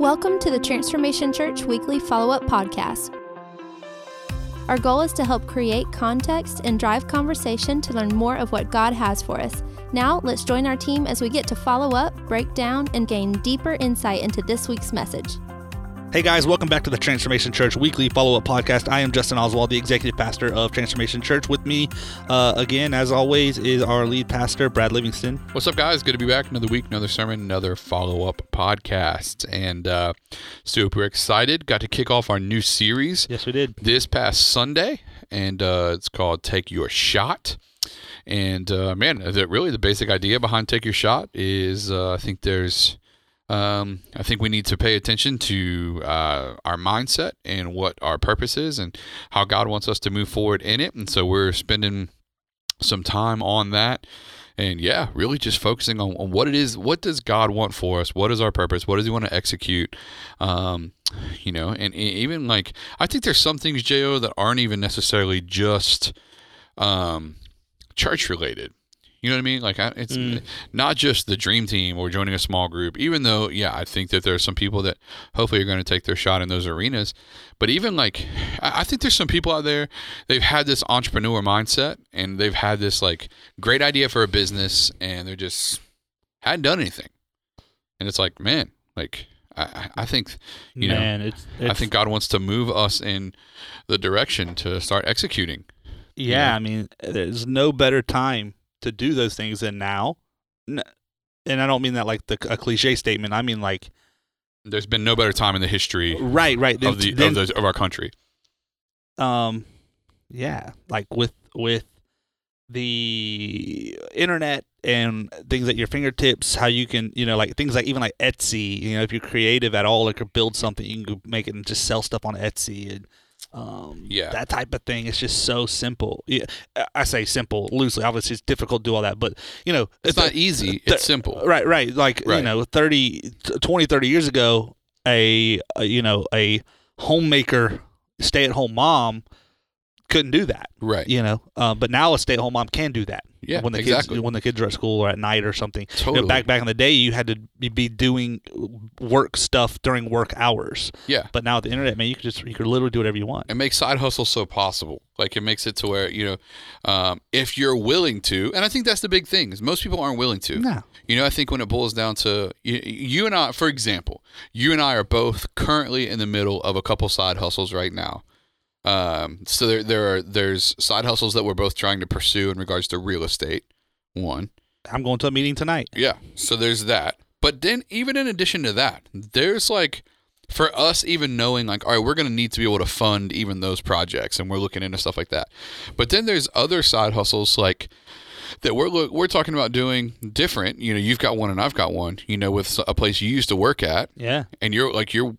Welcome to the Transformation Church Weekly Follow Up Podcast. Our goal is to help create context and drive conversation to learn more of what God has for us. Now, let's join our team as we get to follow up, break down, and gain deeper insight into this week's message. Hey guys, welcome back to the Transformation Church Weekly Follow Up Podcast. I am Justin Oswald, the executive pastor of Transformation Church. With me, uh, again, as always, is our lead pastor, Brad Livingston. What's up, guys? Good to be back. Another week, another sermon, another follow up podcast. And uh, super excited. Got to kick off our new series Yes, we did. this past Sunday, and uh, it's called Take Your Shot. And uh, man, the, really the basic idea behind Take Your Shot is uh, I think there's. Um, I think we need to pay attention to uh, our mindset and what our purpose is and how God wants us to move forward in it. And so we're spending some time on that. And yeah, really just focusing on, on what it is. What does God want for us? What is our purpose? What does He want to execute? Um, you know, and e- even like, I think there's some things, Jo, that aren't even necessarily just um, church related. You know what I mean? Like, I, it's Mm. not just the dream team or joining a small group, even though, yeah, I think that there are some people that hopefully are going to take their shot in those arenas. But even like, I I think there's some people out there, they've had this entrepreneur mindset and they've had this like great idea for a business and they're just hadn't done anything. And it's like, man, like, I, I- think, you know, Man, it's, I think God wants to move us in the direction to start executing. yeah, know? I mean, there's no better time to do those things than now. And I don't mean that like the, a cliche statement. I mean like, There's been no better time in the history right, right. of the, then- of, the of our country. um yeah like with with the internet and things at your fingertips how you can you know like things like even like etsy you know if you're creative at all like or build something you can go make it and just sell stuff on etsy and um Yeah. that type of thing it's just so simple yeah I- say simple loosely obviously it's difficult to do all that but you know It's not easy. th- It's simple. Right, right. Like, you know, 30, 20, 30 years ago, a, a you know, a homemaker, stay at home mom couldn't do that, Right. you know. Uh, but now a stay at home mom can do that. Yeah, when the exactly. kids when the kids are at school or at night or something. You Totally. know, back back in the day, you had to be- doing work stuff during work hours. yeah. But now with the internet, man, you could just you could literally do whatever you want. It makes side hustles so possible. Like it makes it to where, you know, um, if you're willing to, and I think that's the big thing is most people aren't willing to. No. You know, I think when it boils down to you, you and I, for example, you and I are both currently in the middle of a couple side hustles right now. Um, so there, there are there's side hustles that we're both trying to pursue in regards to real estate. One, I'm going to a meeting tonight. yeah. So there's that. But then, even in addition to that, there's like, for us, even knowing like, all right, we're going to need to be able to fund even those projects, and we're looking into stuff like that. But then there's other side hustles like that we're look, we're talking about doing different. You know, you've got one and I've got one. You know, with a place you used to work at, Yeah. and you're like you're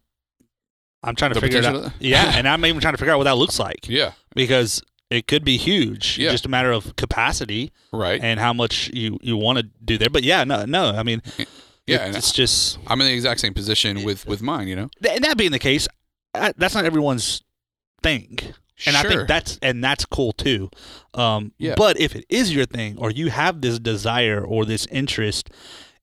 I'm trying to The figure it out. Yeah, and I'm even trying to figure out what that looks like. yeah because it could be huge. Yeah. Just a matter of capacity right and how much you, you want to do there. But yeah, no, no. I mean, yeah. it- it's just I'm in the exact same position with with mine. You know, and that being the case, I, that's not everyone's thing, and I think that's and that's cool too. Um, Yeah. But if it is your thing, or you have this desire or this interest.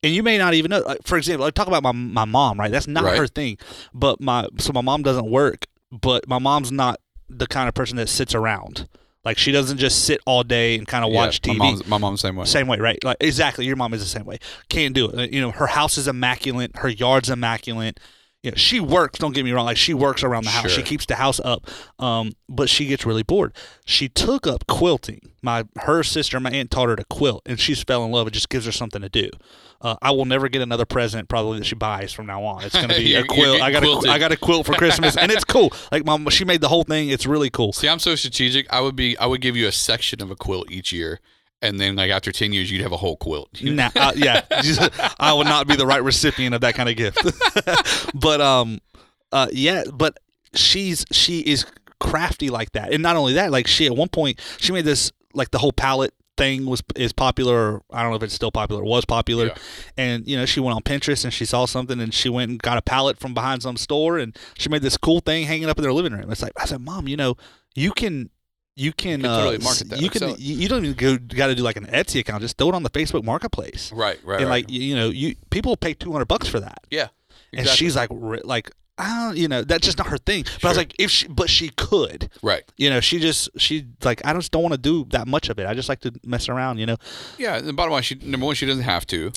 And you may not even know. like, For example, I talk about my my mom, right? That's not Right. her thing. But my so my mom doesn't work. But my mom's not the kind of person that sits around. Like she doesn't just sit all day and kind of Yeah, watch My TV. mom's, my mom's the same way. Same way, right? Like exactly, your mom is the same way. Can't do it. You know, her house is immaculate. Her yard's immaculate. You know, she works. Don't get me wrong. Like she works around the house. She keeps the house up. Um, but she gets really bored. She took up quilting. My her sister, my aunt taught her to quilt, and she's fell in love. It just gives her something to do. Uh, I will never get another present probably that she buys from now on. It's gonna be a quilt. I got a. I got a quilt for Christmas, and it's cool. Like mom, she made the whole thing. It's really cool. See, I'm so strategic. I would be, I would give you a section of a quilt each year, and then like after ten years, you'd have a whole quilt. Nah, uh, yeah, I would not be the right recipient of that kind of gift. but um, uh, yeah, but she's she is crafty like that, and not only that, like she at one point she made this like the whole palette thing was is popular. Or I don't know if it's still popular. Was popular, Yeah. and you know she went on Pinterest and she saw something and she went and got a palette from behind some store and she made this cool thing hanging up in their living room. It's like I said, Mom, you know you can. You can, You can uh, totally market that, you can you, you don't even go got to do like an Etsy account. Just throw it on the Facebook Marketplace Right, right, and right. like you you know you people pay 200 bucks for that yeah, Exactly. and she's like, like, I don't, you know, that's just not her thing. But I was like, if she, but she could, Right. you know, she just, she like, I just don't want to do that much of it. I just like to mess around, you know. Yeah. The bottom line, she number one, she doesn't have to.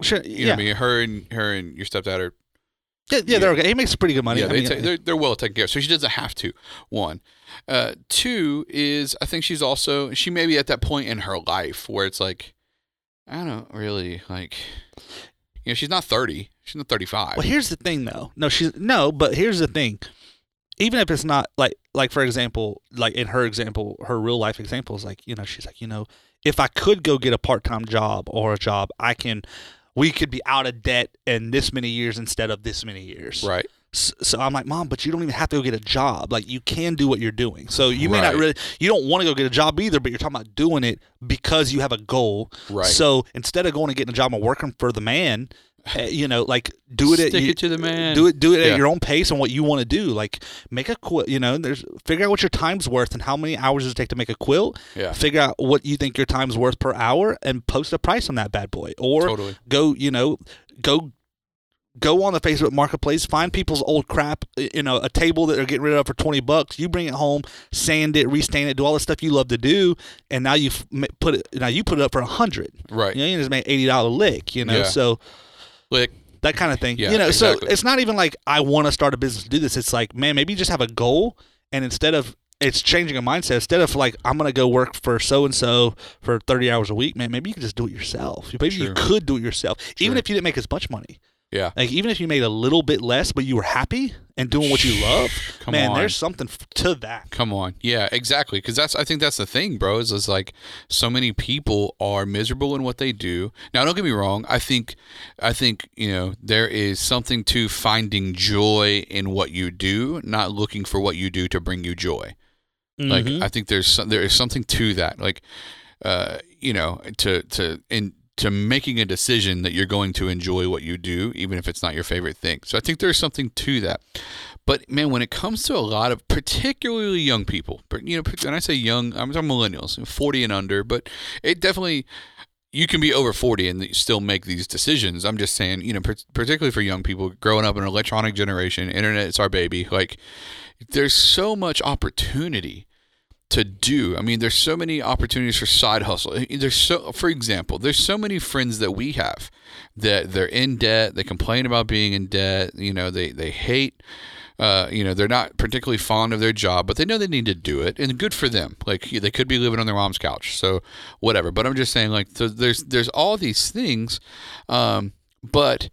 Sure, You know yeah, what I mean? Her and her and your stepdad are yeah, yeah, they're okay. He makes pretty good money. yeah, I they mean, ta- they're they're well taken care of, so she doesn't have to. One, uh, two is I think she's also she may be at that point in her life where it's like I don't really like you know she's not thirty, she's not thirty five. Well, here's the thing, though. No, she's no, but here's the thing. Even if it's not like, like for example, like in her example, her real life example is like, you know, she's like, you know, if I could go get a part time job or a job, I can. We could be out of debt in this many years instead of this many years. Right. S- So I'm like, mom, but you don't even have to go get a job. Like you can do what you're doing. So you may not really, you don't want to go get a job either, but you're talking about doing it because you have a goal. Right. So instead of going and getting a job and working for the man, Eh, you know, like do it at Stick you- it to the man. do it do it Yeah. at your own pace and what you want to do. Like make a quilt. You know, there's figure out what your time's worth and how many hours does it take to make a quilt. Yeah. Figure out what you think your time's worth per hour and post a price on that bad boy. Or Totally. go, you know, go go on the Facebook Marketplace, find people's old crap, you know, a table that they're getting rid of for 20 bucks. You bring it home, sand it, restain it, do all the stuff you love to do, and now you put it now you put it up for a 100. Right. You know, you just made $80 lick, you know. Yeah. So Like that kind of thing. Yeah, you know, exactly. so it's not even like I want to start a business to do this. It's like, man, maybe you just have a goal, and instead of it's changing a mindset. Instead of like I'm gonna go work for so and so for 30 hours a week, man, maybe you can just do it yourself. Maybe you could do it yourself, even if you didn't make as much money. Yeah. Like even if you made a little bit less, but you were happy and doing what you love, Come man, on. there's something f- to that. Come on. Yeah, exactly. Because that's I think that's the thing, bro. Is, is like so many people are miserable in what they do. Now, don't get me wrong. I think I think you know there is something to finding joy in what you do, not looking for what you do to bring you joy. Like Mhm. I think there's some, there is something to that. Like uh, you know, to to in to making a decision that you're going to enjoy what you do, even if it's not your favorite thing. So I think there's something to that. But man, when it comes to a lot of particularly young people, but you know, when I say young, I'm talking millennials, 40 and under, but it definitely you can be over 40 and still make these decisions. I'm just saying, you know, particularly for young people growing up in an electronic generation, internet is our baby. Like there's so much opportunity to do. I mean, there's so many opportunities for side hustle. There's so, for example, there's so many friends that we have that they're in debt. They complain about being in debt. You know, they they hate. Uh, you know, they're not particularly fond of their job, but they know they need to do it, and good for them. Like they could be living on their mom's couch, so whatever. But I'm just saying, like, so there's there's all these things, um, but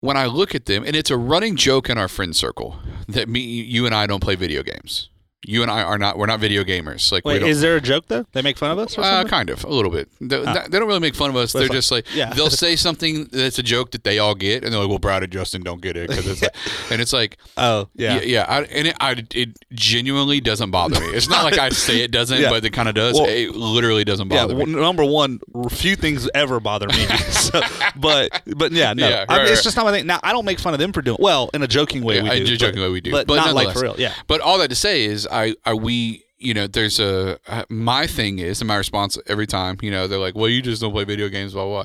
when I look at them, and it's a running joke in our friend circle that me, you, and I don't play video games. You and I are not. We're not video gamers. Like Wait, is there a joke though? They make fun of us or Uh, kind of, a little bit. They, Ah. they don't really make fun of us. But They're just like, yeah. they'll say something that's a joke that they all get, and they're like, "Well, Brad and Justin don't get it," 'cause it's like, and it's like, oh yeah. yeah, yeah, I, and it, I, it genuinely doesn't bother me. It's not like I say it doesn't, Yeah. but it kind of does. Well, it literally doesn't Yeah, bother well, me. number one, few things ever bother me. so, but but yeah, no, Yeah, I mean, right, it's just not my thing. Now I don't make fun of them for doing well in a joking way. Yeah, we do, but, joking way we do, but, but not like for real. Yeah, But all that to say is, I, I we, you know, there's a uh, my thing is, and my response every time, you know, they're like, "Well, you just don't play video games." Blah blah. blah.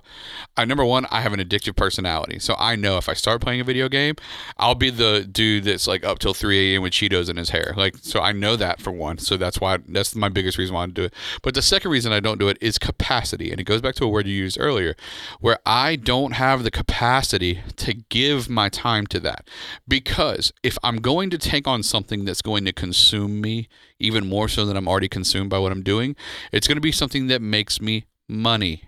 I number one, I have an addictive personality, so I know if I start playing a video game, I'll be the dude that's like up till 3 a.m. with Cheetos in his hair. Like, so I know that for one. So that's why that's my biggest reason why I do it. But the second reason I don't do it is capacity, and it goes back to a word you used earlier, where I don't have the capacity to give my time to that. Because if I'm going to take on something that's going to consume me even more so than I'm already consumed by what I'm doing, it's going to be something that makes me money.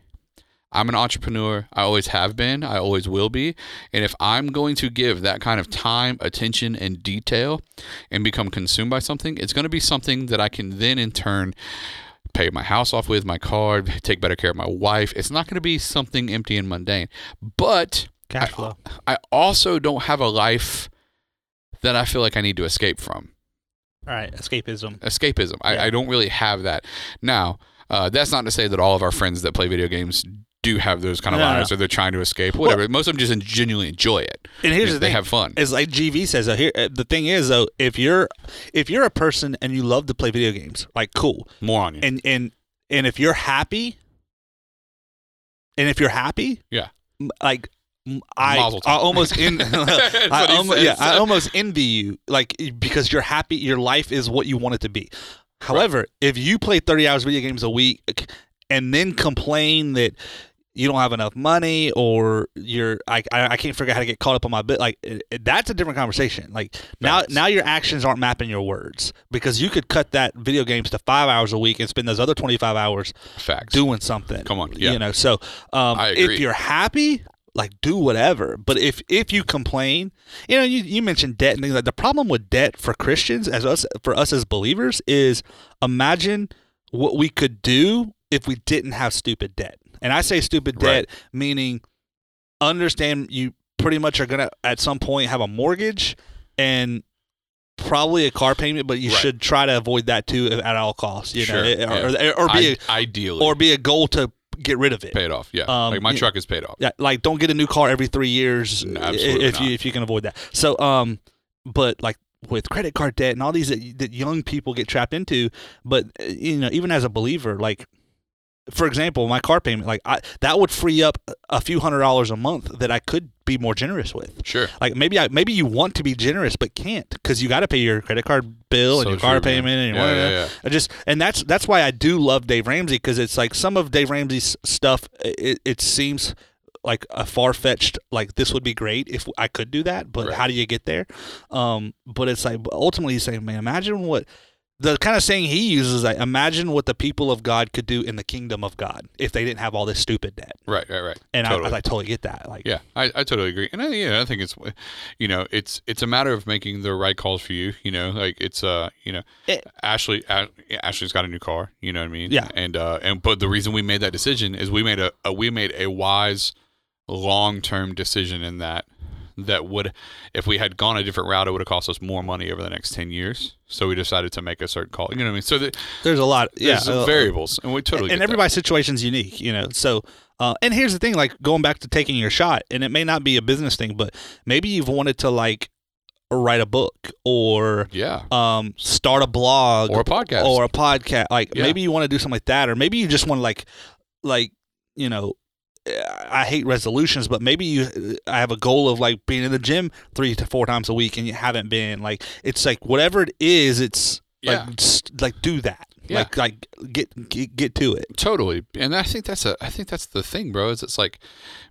I'm an entrepreneur. I always have been. I always will be. And if I'm going to give that kind of time, attention, and detail and become consumed by something, it's going to be something that I can then in turn pay my house off with, my car, take better care of my wife. It's not going to be something empty and mundane. But cash flow. I also don't have a life that I feel like I need to escape from. All right, escapism. Escapism. I, Yeah. I don't really have that. Now, uh, that's not to say that all of our friends that play video games do have those kind of No, no, or they're trying to escape, whatever. Most of them just genuinely enjoy it. And here's the they thing: have fun. It's like GV says. Uh, here, uh, the thing is though, if you're if you're a person and you love to play video games, like cool, More on you. and and and if you're happy, and if you're happy, Yeah. like I, I almost in, I, yeah. I almost envy you, like because you're happy. Your life is what you want it to be. However, if you play 30 hours video games a week and then complain that you don't have enough money or you're I, I, I can't figure out how to get caught up on my bit like it, it- that's a different conversation like now now your actions aren't mapping your words because you could cut that video games to five hours a week and spend those other 25 hours Facts. doing something Come on, yeah. you know so um, if you're happy like do whatever but if if you complain you know you, you mentioned debt and things like the problem with debt for christians as us for us as believers is imagine what we could do if we didn't have stupid debt and i say stupid debt Right. meaning understand you pretty much are gonna at some point have a mortgage and probably a car payment but you Right. should try to avoid that too at all costs you Sure, eh, know yeah. or, or, or be I, ideally, or be a goal to get rid of it pay it off. Yeah, Um, like my truck is paid off. yeah, like don't get a new car every three years No, if you if you can avoid that. So um, but like with credit card debt and all these that, that young people get trapped into, but uh, you know even as a believer, like for example, my car payment, like I, that would free up a few hundred dollars a month that I could be more generous with. Sure. Like maybe I maybe you want to be generous but can't because you got to pay your credit card bill and So your car true, man. payment and Yeah, your- yeah, yeah. I just and that's that's why I do love Dave Ramsey because it's like some of Dave Ramsey's stuff. It, it seems like a far fetched. Like this would be great if I could do that, but Right. how do you get there? Um, but it's like ultimately he's saying, man, imagine what the kind of saying he uses. is Like, imagine what the people of God could do in the kingdom of God if they didn't have all this stupid debt. Right, right, right. And totally. I, I totally get that. Like, Yeah, I, I totally agree, and I, yeah, I think it's, you know, it's it's a matter of making the right calls for you. You know, like it's uh, you know, It- Ashley A- Ashley's got a new car. You know what I mean? Yeah. And uh, and but the reason we made that decision is we made a, a we made a wise, long term decision in that that would if we had gone a different route it would have cost us more money over the next 10 years so we decided to make a certain call you know what i mean so the, there's a lot. Yeah, uh, variables and we totally and get that. everybody's situation's unique, you know. So, uh, and here's the thing: like going back to taking your shot, and it may not be a business thing, but maybe you've wanted to like write a book or yeah um, start a blog or a podcast or a podcast. Like Yeah. maybe you want to do something like that, or maybe you just want to like, like you know. I hate resolutions, but maybe you. I have a goal of like being in the gym three to four times a week, and you haven't been. Like it's like whatever it is, it's Yeah. like just, like do that. Yeah. Like like get, get get to it. totally and i think that's a i think that's the thing bro is it's like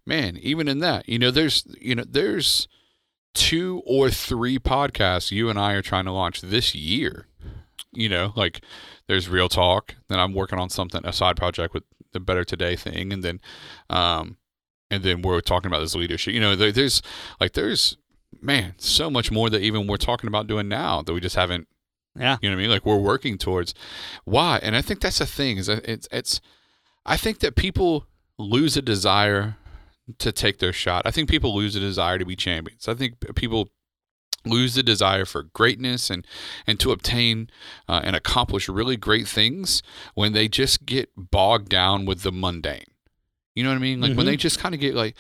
man even in that you know there's you know there's two or three podcasts you and i are trying to launch this year you know like there's real talk then i'm working on something a side project with the better today thing and then um and then we're talking about this leadership you know there, there's like there's man so much more that even we're talking about doing now that we just haven't Yeah. you know what I mean? Like we're working towards why, and I think that's the thing is it's it's. I think that people lose a desire to take their shot. I think people lose a desire to be champions. I think people lose the desire for greatness and and to obtain uh, and accomplish really great things when they just get bogged down with the mundane. You know what I mean? Like when Mhm. they just kind of get like,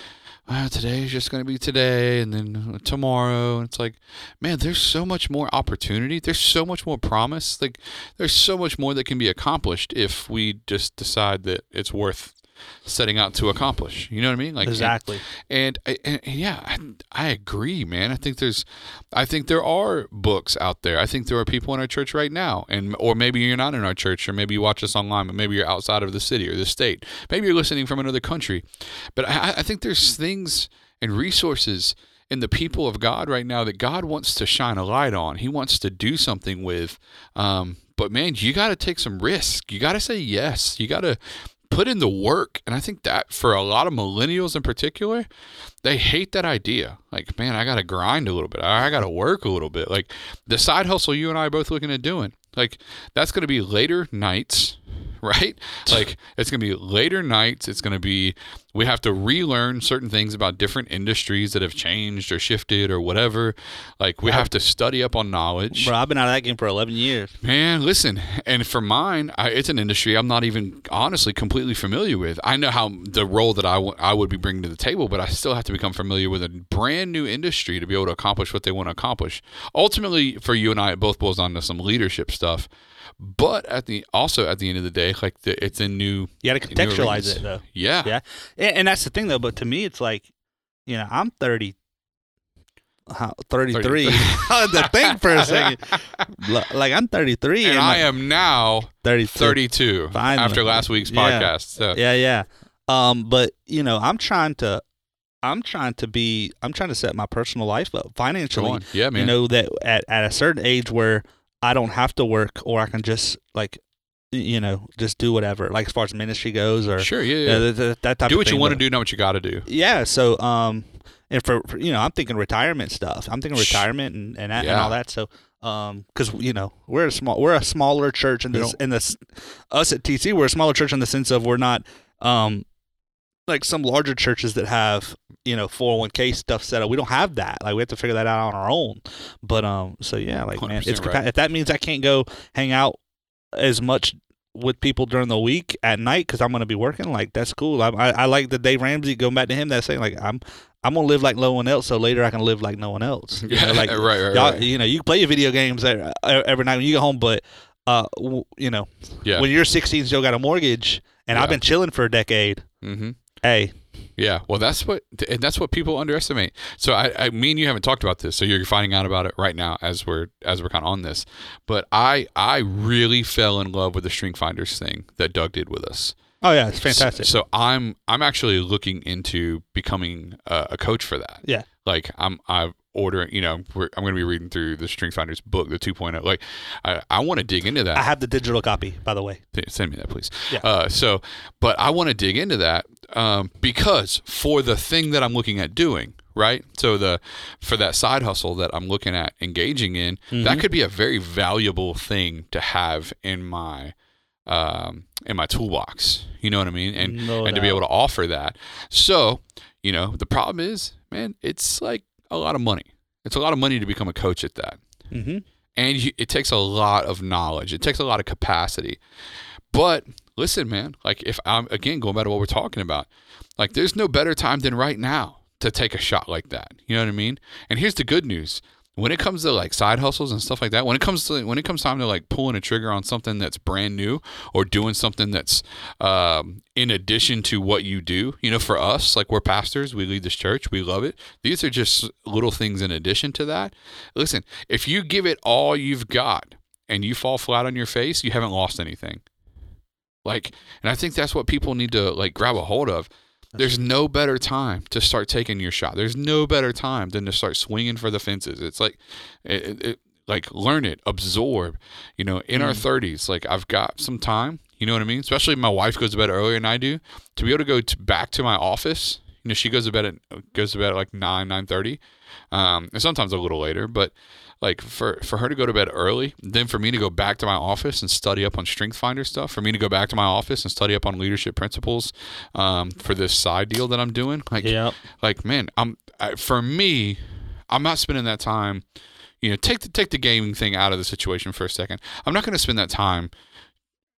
"Today is just going to be today, and then tomorrow, and it's like, man, there's so much more opportunity. There's so much more promise. Like there's so much more that can be accomplished if we just decide that it's worth setting out to accomplish. You know what I mean? Like and- exactly. and, and, and yeah, I, I agree, man. I think there's, I think there are books out there. I think there are people in our church right now, and or maybe you're not in our church, or maybe you watch us online, but maybe you're outside of the city or the state. Maybe you're listening from another country. But I, I think there's things and resources in the people of God right now that God wants to shine a light on. He wants to do something with. Um, but man, you got to take some risk. You got to say yes. You got to put in the work. And I think that for a lot of millennials in particular, they hate that idea. Like, man, I got to grind a little bit. I got to work a little bit. Like the side hustle you and I are both looking at doing. Like that's going to be later nights, right? Like it's going to be later nights. It's going to be we have to relearn certain things about different industries that have changed or shifted or whatever. Like we have to study up on knowledge. Bro, I've been out of that game for 11 years. Man, listen, and for mine, I, it's an industry I'm not even honestly completely familiar with. I know how the role that I, w- I would be bringing to the table, but I still have to become familiar with a brand new industry to be able to accomplish what they want to accomplish. Ultimately, for you and I, it both boils down to some leadership stuff. But at the also at the end of the day, like the, it's a new You got to contextualize it, though. Yeah, Yeah. And, and that's the thing, though. But to me, it's like, you know, I'm 30, how- 33. I had to think for a second. Like I'm 33 and and, I like, am now 32. 32 Finally. after last week's Yeah. podcast. So Yeah, yeah. Um, but you know, I'm trying to, I'm trying to be, I'm trying to set my personal life up financially. Yeah, man. You know that at at a certain age where I don't have to work or I can just like, you know, just do whatever. Like as far as ministry goes, or sure, yeah, you know, that, that, type do what you thing, want to do, not what you got to do. Yeah. So, um, and for, for you know, I'm thinking retirement stuff. I'm thinking retirement and and, that, and all that. So, um, because you know we're a small we're a smaller church in this in this us at TC we're a smaller church in the sense of we're not um like some larger churches that have you know 401k stuff set up. We don't have that. Like we have to figure that out on our own. But um, so yeah, like man, it's 100% right. if that means I can't go hang out as much with people during the week at night because I'm gonna be working. Like that's cool. I, I I like the Dave Ramsey going back to him that saying like I'm I'm gonna live like no one else so later I can live like no one else. You know, Yeah, like right, right, right. you know, you play your video games every, every night when you get home, but uh, you know, Yeah. when you're 16, you still got a mortgage, and Yeah. I've been chilling for a decade. mm-hmm. Hey, Yeah, well, that's what, and that's what people underestimate. So, I, I, mean, you haven't talked about this, so you're finding out about it right now as we're as we're kind of on this. But I, I really fell in love with the Strength Finders thing that Doug did with us. oh yeah, it's fantastic. So, I'm, I'm actually looking into becoming a, a coach for that. Yeah. Like I'm, I'm ordering. You know, we're, I'm going to be reading through the Strength Finders book, the 2.0. Like, I, I want to dig into that. I have the digital copy, by the way. Send me that, please. Yeah. Uh, so, but I want to dig into that um, because for the thing that I'm looking at doing, right? So the for that side hustle that I'm looking at engaging in, Mm-hmm. that could be a very valuable thing to have in my um, in my toolbox. You know what I mean? And No and to be able to offer that. So, you know, the problem is, man, it's like a lot of money. It's a lot of money to become a coach at that Mm-hmm. and you, it takes a lot of knowledge. It takes a lot of capacity. But listen, man, like if I'm again going back to what we're talking about, like there's no better time than right now to take a shot like that. You know what I mean? And here's the good news. When it comes to like side hustles and stuff like that, when it comes to when it comes time to like pulling a trigger on something that's brand new or doing something that's um, in addition to what you do, you know, for us, like we're pastors, we lead this church, we love it. These are just little things in addition to that. Listen, if you give it all you've got and you fall flat on your face, you haven't lost anything. Like, and I think that's what people need to like grab a hold of. There's no better time to start taking your shot. There's no better time than to start swinging for the fences. It's like, it, it, like learn it, absorb. You know, in our mm. 30s, like I've got some time. You know what I mean? Especially my wife goes to bed earlier than I do. To be able to go to, back to my office. You know, she goes to bed at goes to bed at like nine nine thirty, um, and sometimes a little later. But like for for her to go to bed early, then for me to go back to my office and study up on Strength Finder stuff, for me to go back to my office and study up on leadership principles, um, for this side deal that I'm doing, like Yep. like man, I'm I, for me, I'm not spending that time. You know, take the take the gaming thing out of the situation for a second. I'm not going to spend that time.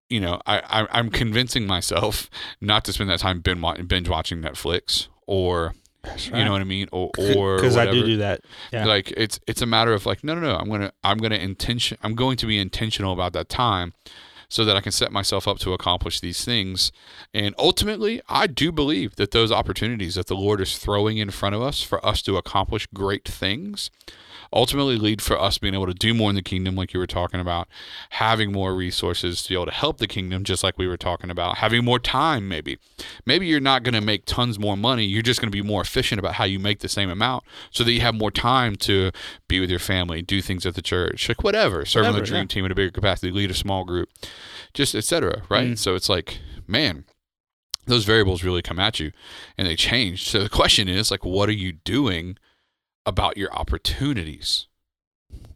You know, I, I I'm convincing myself not to spend that time binge watching Netflix or you know what I mean, or or because I do do that. Yeah. Like it's it's a matter of like no no no I'm gonna I'm gonna intention I'm going to be intentional about that time so that I can set myself up to accomplish these things. And ultimately, I do believe that those opportunities that the Lord is throwing in front of us for us to accomplish great things ultimately lead for us being able to do more in the kingdom, like you were talking about, having more resources to be able to help the kingdom, just like we were talking about, having more time, maybe. Maybe you're not going to make tons more money. You're just going to be more efficient about how you make the same amount so that you have more time to be with your family, do things at the church, like whatever, serve on the dream yeah. team in a bigger capacity, lead a small group, just etc. Right? Mm. So it's like, man, those variables really come at you and they change. So the question is like, what are you doing about your opportunities?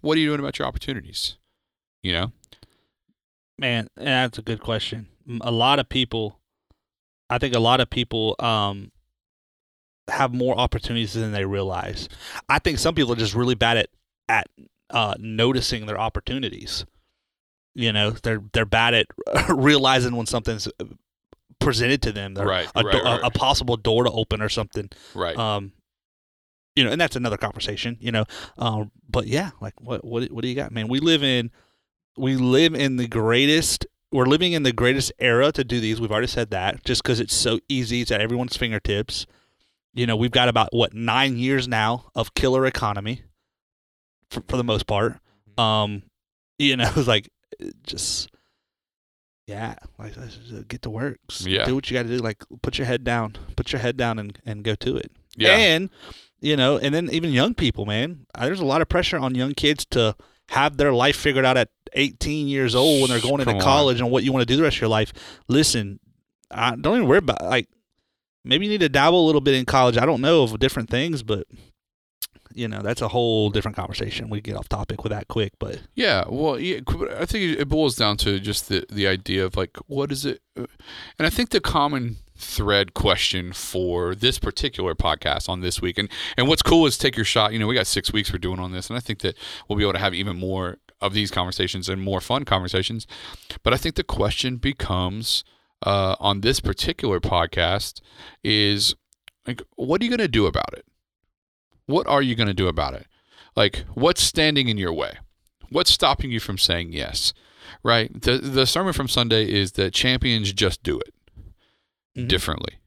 What are you doing about your opportunities? You know? Man, that's a good question. A lot of people, I think a lot of people um, have more opportunities than they realize. I think some people are just really bad at at uh, noticing their opportunities. You know, they're they're bad at realizing when something's uh, presented to them, Right, a, right, do- right. a possible door to open or something. Right. Um, you know, and that's another conversation. You know, um, but yeah, like what what what do you got, man? We live in we live in the greatest. We're living in the greatest era to do these. We've already said that, just because it's so easy. It's at everyone's fingertips. You know, we've got about what nine years now of killer economy, for, for the most part. Mm-hmm. Um, you know, it's like just yeah, like get to work. Yeah. do what you got to do. Like put your head down, put your head down, and and go to it. Yeah. And you know, and then even young people, man, uh, there's a lot of pressure on young kids to have their life figured out at 18 years old when they're going Come into on. college and what you want to do the rest of your life. Listen, I don't even worry about like maybe you need to dabble a little bit in college. I don't know of different things, but you know that's a whole different conversation. We get off topic with that quick, but Yeah, well, yeah, I think it boils down to just the the idea of like, what is it? uh, And I think the common thread question for this particular podcast on this week, and and what's cool is take your shot. You know, we got six weeks we're doing on this, and I think that we'll be able to have even more of these conversations and more fun conversations. But I think the question becomes uh, on this particular podcast is like, what are you going to do about it? What are you going to do about it? Like, what's standing in your way? What's stopping you from saying yes? Right? The the sermon from Sunday is that champions just do it Mhm. differently.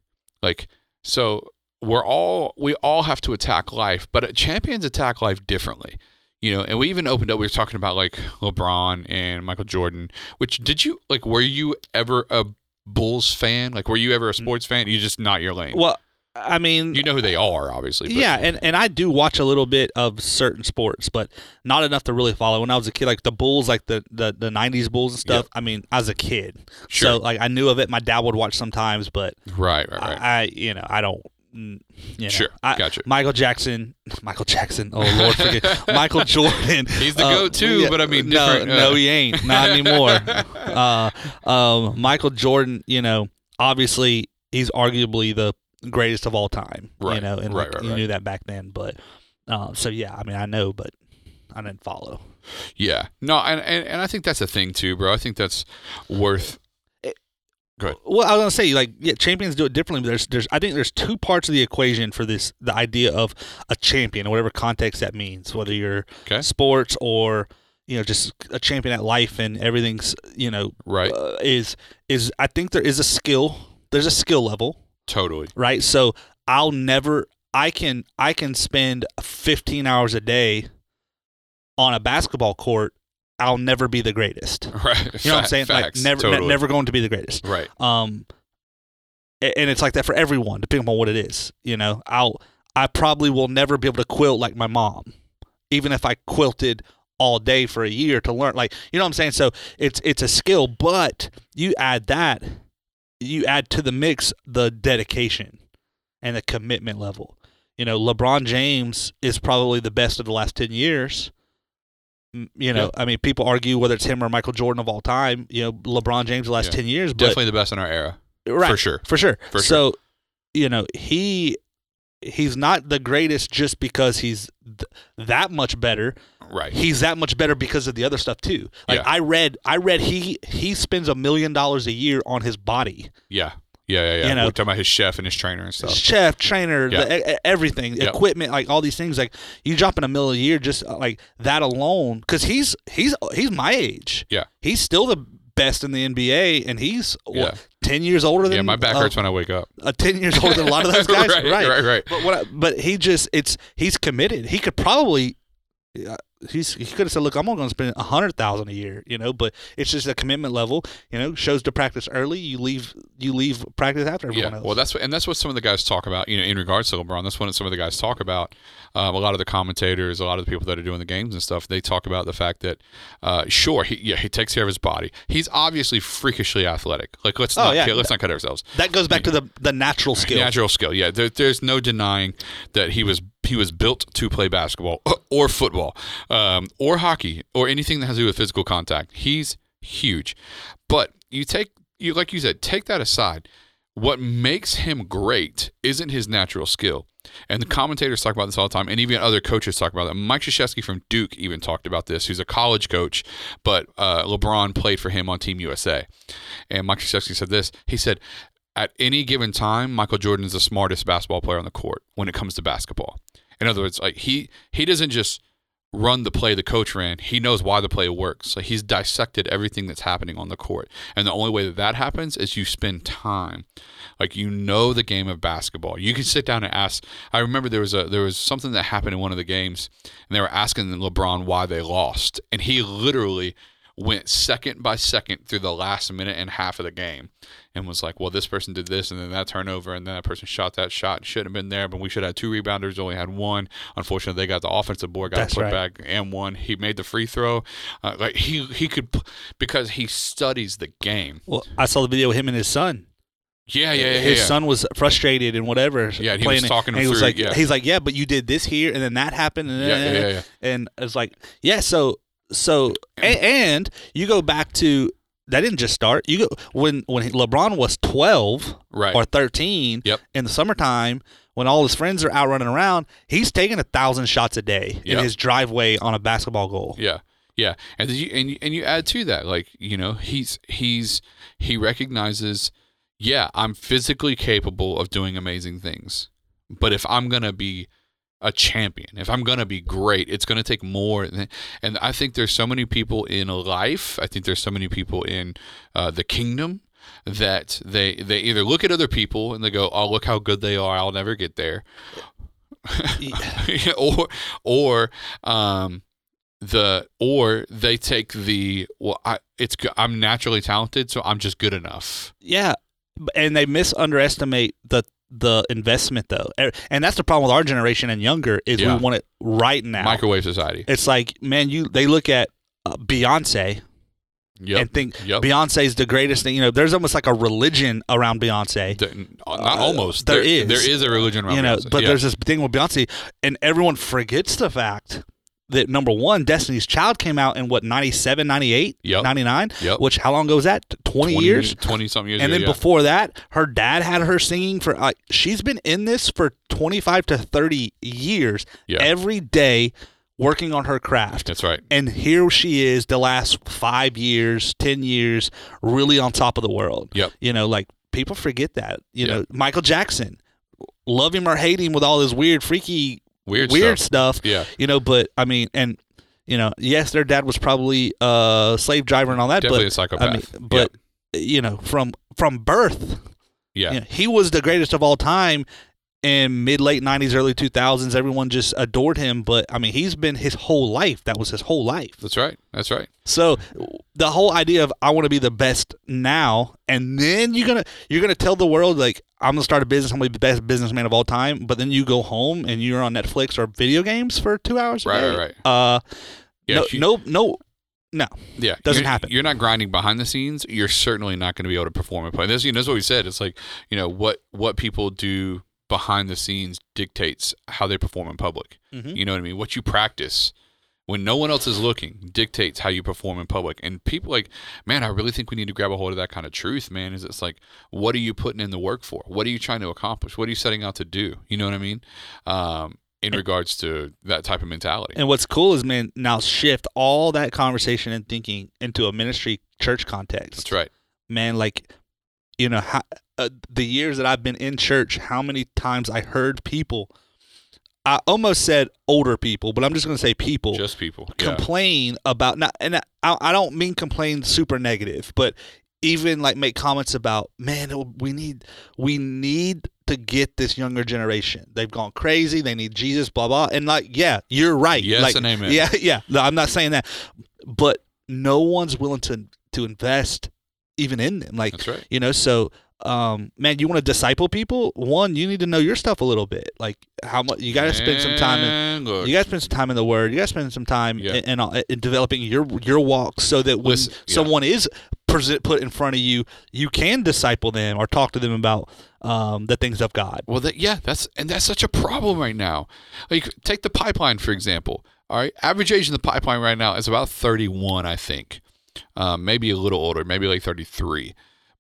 Like so we're all we all have to attack life, but champions attack life differently. You know, and we even opened up we were talking about like LeBron and Michael Jordan, which did you like were you ever a Bulls fan? Like were you ever a sports fan? You just not your lane. well, I mean, you know who they are, obviously. Yeah, and, and I do watch a little bit of certain sports, but not enough to really follow. When I was a kid, like the Bulls, like the the, the '90s Bulls and stuff. I mean, I was a kid, Sure. so like I knew of it. My dad would watch sometimes, but Right, right, right. I, I, you know, I don't. mm, You know, Sure, I, gotcha. Michael Jackson, Michael Jackson. Oh Lord, forget Michael Jordan. He's the uh, goat too, but I mean, no, uh, no, he ain't, not anymore. uh, um, Michael Jordan, you know, obviously he's arguably the greatest of all time. right. You know, and right, like, right, you knew that back then, but uh, so yeah, I mean, I know, but I didn't follow. Yeah. No, and, and and I think that's a thing too, bro. I think that's worth Well, I was gonna say, like, yeah, champions do it differently. But there's, there's, I think there's two parts of the equation for this, the idea of a champion, whatever context that means, whether you're Okay. sports or you know just a champion at life and everything's, you know, right. uh, is is I think there is a skill. There's a skill level, totally. right? So I'll never, I can, I can spend 15 hours a day on a basketball court. I'll never be the greatest. Right. You know what I'm saying? Facts. Like never, ne- never going to be the greatest. Right. Um, and it's like that for everyone, depending on what it is. You know, I'll I probably will never be able to quilt like my mom, even if I quilted all day for a year to learn. Like you know what I'm saying? So it's it's a skill, but you add that, you add to the mix the dedication and the commitment level. You know, LeBron James is probably the best of the last ten years. You know, I mean, people argue whether it's him or Michael Jordan of all time. You know, LeBron James the last Yeah. ten years, but Definitely the best in our era. right For sure. for sure For so you know he he's not the greatest just because he's th- that much better Right. he's that much better because of the other stuff too like Yeah. i read i read he he spends a million dollars a year on his body Yeah. Yeah, yeah, yeah. You know- We're talking about his chef and his trainer and stuff. chef trainer Yeah. the, everything equipment like all these things like you dropping a mill a year just uh, like that alone because he's he's he's my age Yeah. he's still the best in the nba and he's what, 10 years older than Yeah, my back uh, hurts when I wake up. uh, 10 years older than a lot of those guys right, right, right. But what? I, but he just it's he's committed. He could probably. He's he could have said, "Look, I'm only going to spend a hundred thousand a year," you know. But it's just a commitment level, you know. Shows to practice early. You leave you leave practice after everyone Yeah, else. well, that's what, and that's what some of the guys talk about. You know, in regards to LeBron, that's what some of the guys talk about. Um, a lot of the commentators, a lot of the people that are doing the games and stuff, they talk about the fact that, uh, sure, he yeah he takes care of his body. He's obviously freakishly athletic. Like let's Oh, not yeah. let's not cut ourselves. that goes back to the the natural skill. Natural skill, yeah. There, there's no denying that he was he was built to play basketball or football, um, or hockey or anything that has to do with physical contact. He's huge, but you take you like you said, take that aside. What makes him great isn't his natural skill. And the commentators talk about this all the time, and even other coaches talk about that. Mike Krzyzewski from Duke even talked about this. He's a college coach, but uh, LeBron played for him on Team USA. And Mike Krzyzewski said this. He said, at any given time, Michael Jordan is the smartest basketball player on the court when it comes to basketball. In other words, like he he doesn't just run the play the coach ran. He knows why the play works. So he's dissected everything that's happening on the court. And the only way that that happens is you spend time. Like you know the game of basketball. You can sit down and ask. I remember there was a there was something that happened in one of the games, and they were asking LeBron why they lost, and he literally went second by second through the last minute and half of the game and was like, well, this person did this and then that turnover and then that person shot that shot. Shouldn't have been there, but we should have two rebounders, only had one. Unfortunately, they got the offensive board, got That's put right. back and one. He made the free throw. Uh, like he, he could, because he studies the game. Well, I saw the video of him and his son. Yeah, yeah, yeah. his yeah. son was frustrated and whatever. Yeah, and he was talking and he was through, like, yeah. he's like, yeah, but you did this here, and then that happened, and Yeah, yeah, yeah, yeah. and it's like, yeah, so so and, and you go back to that didn't just start. You go when when LeBron was twelve Right. or thirteen Yep. in the summertime. When all his friends are out running around, he's taking a thousand shots a day in his driveway on a basketball goal. Yeah, yeah, and you and you, and you add to that, like you know, he's he's he recognizes, yeah, I'm physically capable of doing amazing things, but if I'm gonna be a champion, if I'm gonna be great, it's gonna take more. And I think there's so many people in life. I think there's so many people in uh, the kingdom that they they either look at other people and they go, "Oh, look how good they are. I'll never get there," or or um the or they take the well I it's I'm naturally talented so I'm just good enough. Yeah, and they misunderestimate the the investment though, Er- and that's the problem with our generation and younger is Yeah. we want it right now. Microwave society. It's like man, you they look at uh, Beyonce Yep. and think Yep. is the greatest thing. You know, there's almost like a religion around Beyonce. The- not Uh, almost. there there is. There is a religion around you know, Beyonce. but yeah. there's this thing with Beyonce, and everyone forgets the fact that number one, Destiny's Child came out in what 97, 98, Yep. 99, Yep. which how long ago was that? 20, 20 years. 20 something years And ago, then yeah. before that, her dad had her singing for like she's been in this for 25 to 30 years Yeah. every day working on her craft. That's right. And here she is the last 5 years, 10 years really on top of the world. Yep. You know, like people forget that. You Yep. know, Michael Jackson love him or hate him with all his weird freaky Weird, weird stuff. stuff. Yeah. You know, but I mean and you know, yes, their dad was probably a slave driver and all that, Definitely a but psychopath. I mean, but you know, from from birth, yeah. you know, he was the greatest of all time in mid late '90s, early 2000s. Everyone just adored him, but I mean, he's been his whole life. That was his whole life. That's right. That's right. So the whole idea of I want to be the best now, and then you're gonna you're gonna tell the world like I'm gonna start a business. I'm gonna be the best businessman of all time. But then you go home and you're on Netflix or video games for two hours. a Right, day. right, Uh, Yeah. no, you- no, no, no. Yeah, Doesn't you're, happen. You're not grinding behind the scenes. You're certainly not going to be able to perform and play. This, you know, that's what we said. It's like you know what what people do behind the scenes dictates how they perform in public. Mhm. You know what I mean? What you practice when no one else is looking dictates how you perform in public. And people like, man, I really think we need to grab a hold of that kind of truth, man. Is it's like, what are you putting in the work for? What are you trying to accomplish? What are you setting out to do? You know what I mean? Um, in regards to that type of mentality. And what's cool is, man, now shift all that conversation and thinking into a ministry church context. That's right. Man, like, you know, how, uh, the years that I've been in church, how many times I heard people, I almost said older people, but I'm just going to say people Just people. Yeah. complain about, not, and I, I don't mean complain super negative, but even like make comments about, man, we need, we need to get this younger generation. They've gone crazy. They need Jesus, blah, blah. And like, yeah, you're right. Yes like, and amen. Yeah, yeah. No, I'm not saying that, but no one's willing to to invest even in them. Like, That's right. you know, so um, man, you want to disciple people? One, you need to know your stuff a little bit. Like, how much you got to spend some time in. Look, You got to spend some time in the Word. You got to spend some time Yeah. in, in, in developing your your walk, so that when Listen, yeah. someone is present put in front of you, you can disciple them or talk to them about um, the things of God. Well, that yeah, that's and that's such a problem right now. Like take the pipeline for example. All right, average age in the pipeline right now is about 31, I think, um, maybe a little older, maybe like 33.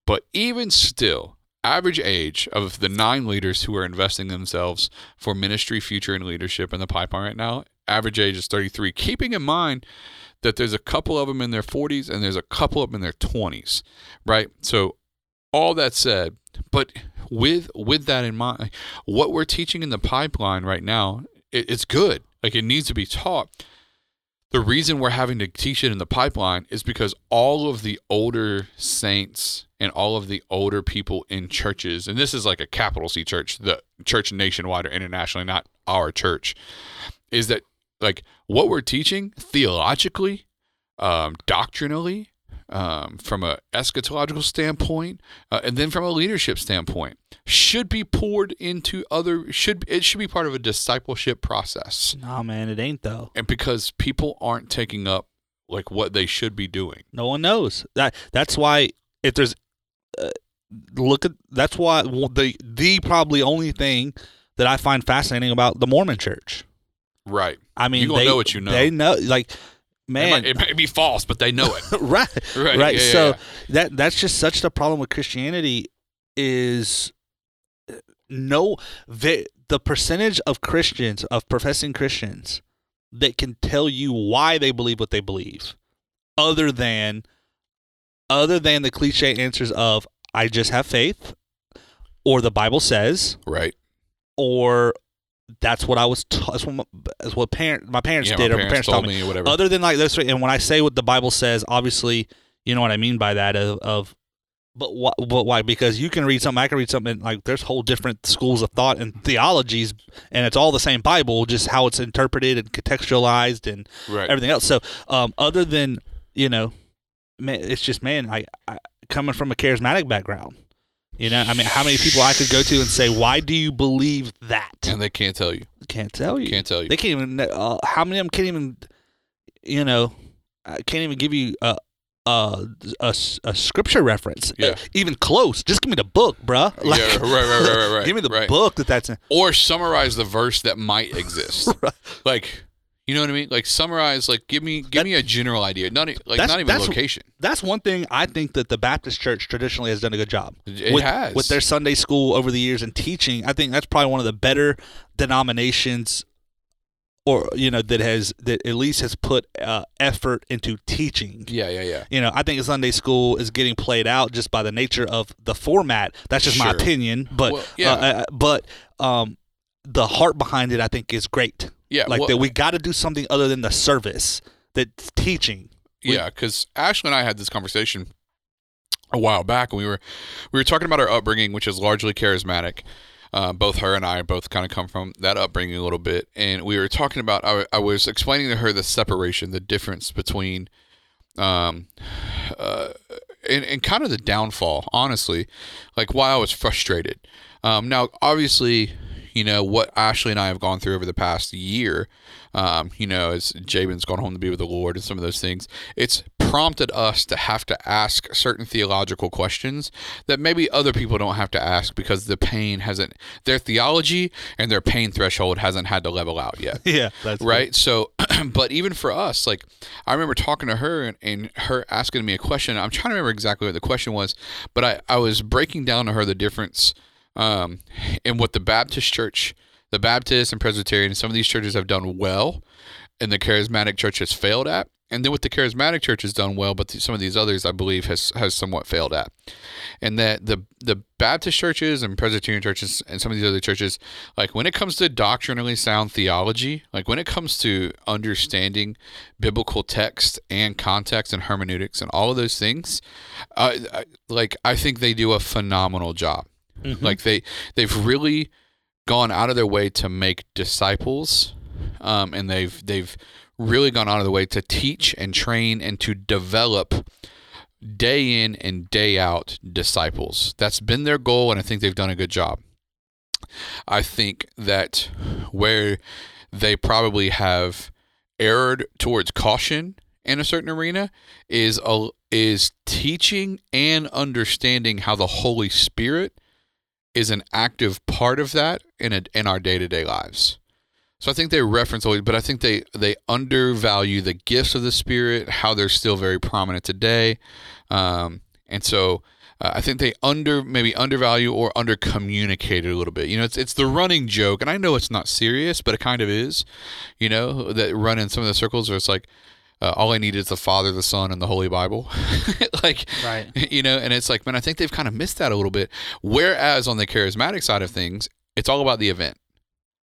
But even still, average age of the nine leaders who are investing themselves for ministry, future, and leadership in the pipeline right now, average age is 33. Keeping in mind that there's a couple of them in their 40s and there's a couple of them in their 20s, right? So all that said, but with with that in mind, what we're teaching in the pipeline right now, it, it's good. Like it needs to be taught. The reason we're having to teach it in the pipeline is because all of the older saints and all of the older people in churches, and this is like a capital C church, the church nationwide or internationally, not our church, is that like what we're teaching theologically, um, doctrinally, um, from a eschatological standpoint, uh, and then from a leadership standpoint, should be poured into other should it should be part of a discipleship process. Nah, man, it ain't though. And because people aren't taking up like what they should be doing. No one knows that. That's why if there's uh, look at that's why the the probably only thing that I find fascinating about the Mormon Church. Right. I mean, You gonna they know what you know. They know, like, It man, might, it might be false, but they know it. right, Right, right. yeah, yeah, so yeah. that that's just such the problem with Christianity is uh, no the, the percentage of Christians of professing Christians that can tell you why they believe what they believe, other than other than the cliche answers of I just have faith, or the Bible says, Right. or that's what I was. Ta- that's what my, that's what parent my parents Yeah, did, my or my parents parents taught told me. me or whatever. Other than like those three, and when I say what the Bible says, obviously, you know what I mean by that. Of, of but why? But why? Because you can read something, I can read something. Like there's whole different schools of thought and theologies, and it's all the same Bible, just how it's interpreted and contextualized and right. everything else. So, um, other than you know, man, it's just man, I, I coming from a charismatic background. You know, I mean, how many people I could go to and say, "Why do you believe that?" and they can't tell you. Can't tell you. Can't tell you. They can't even. Uh, how many of them can't even? You know, uh, can't even give you a a a scripture reference. Yeah. Even close. Just give me the book, bruh. Like, yeah, right, right, right, right, right. give me the right. book that that's in. Or summarize the verse that might exist. Right. Like, you know what I mean? Like summarize. Like, give me give That- me a general idea. Not like not even that's- location. That's one thing I think that the Baptist Church traditionally has done a good job. It with, has with their Sunday school over the years and teaching. I think that's probably one of the better denominations, or you know, that has that at least has put uh, effort into teaching. Yeah, yeah, yeah. You know, I think Sunday school is getting played out just by the nature of the format. That's just my opinion, but Well, yeah. uh, uh, but um, the heart behind it, I think, is great. Yeah, like well- that, we got to do something other than the service. That's teaching. We- Yeah, because Ashley and I had this conversation a while back, and we were we were talking about our upbringing, which is largely charismatic. Uh, both her and I both kind of come from that upbringing a little bit, and we were talking about. I, I was explaining to her the separation, the difference between, um, uh, and, and kind of the downfall. Honestly, like why I was frustrated. Um, now, obviously, you know what Ashley and I have gone through over the past year. Um, you know, as Jabin's gone home to be with the Lord and some of those things, it's prompted us to have to ask certain theological questions that maybe other people don't have to ask because the pain hasn't, their theology and their pain threshold hasn't had to level out yet. Yeah, that's right? So but even for us like i remember talking to her and, and her asking me a question. I'm trying to remember exactly what the question was but i, I was breaking down to her the difference um, and what the baptist church the baptist and presbyterian some of these churches have done well and the charismatic church has failed at and then what the charismatic church has done well but th- some of these others i believe has has somewhat failed at and that the the Baptist churches and Presbyterian churches and some of these other churches, like when it comes to doctrinally sound theology, like when it comes to understanding biblical text and context and hermeneutics and all of those things, uh, like I think they do a phenomenal job. Like they they've really gone out of their way to make disciples, um, and they've they've really gone out of their way to teach and train and to develop day in and day out disciples. That's been their goal, and I think they've done a good job. I think that where they probably have erred towards caution in a certain arena is a, is teaching and understanding how the Holy Spirit is an active part of that in a, in our day to day lives. So I think they reference always, but I think they they undervalue the gifts of the Spirit, how they're still very prominent today, um, and so uh, I think they under maybe undervalue or under communicate a little bit. You know, it's it's the running joke, and I know it's not serious, but it kind of is. You know, that run in some of the circles where it's like. Uh, all I need is the Father, the Son, and the Holy Bible. like, Right. you know, and it's like, man, I think they've kind of missed that a little bit. Whereas on the charismatic side of things, it's all about the event.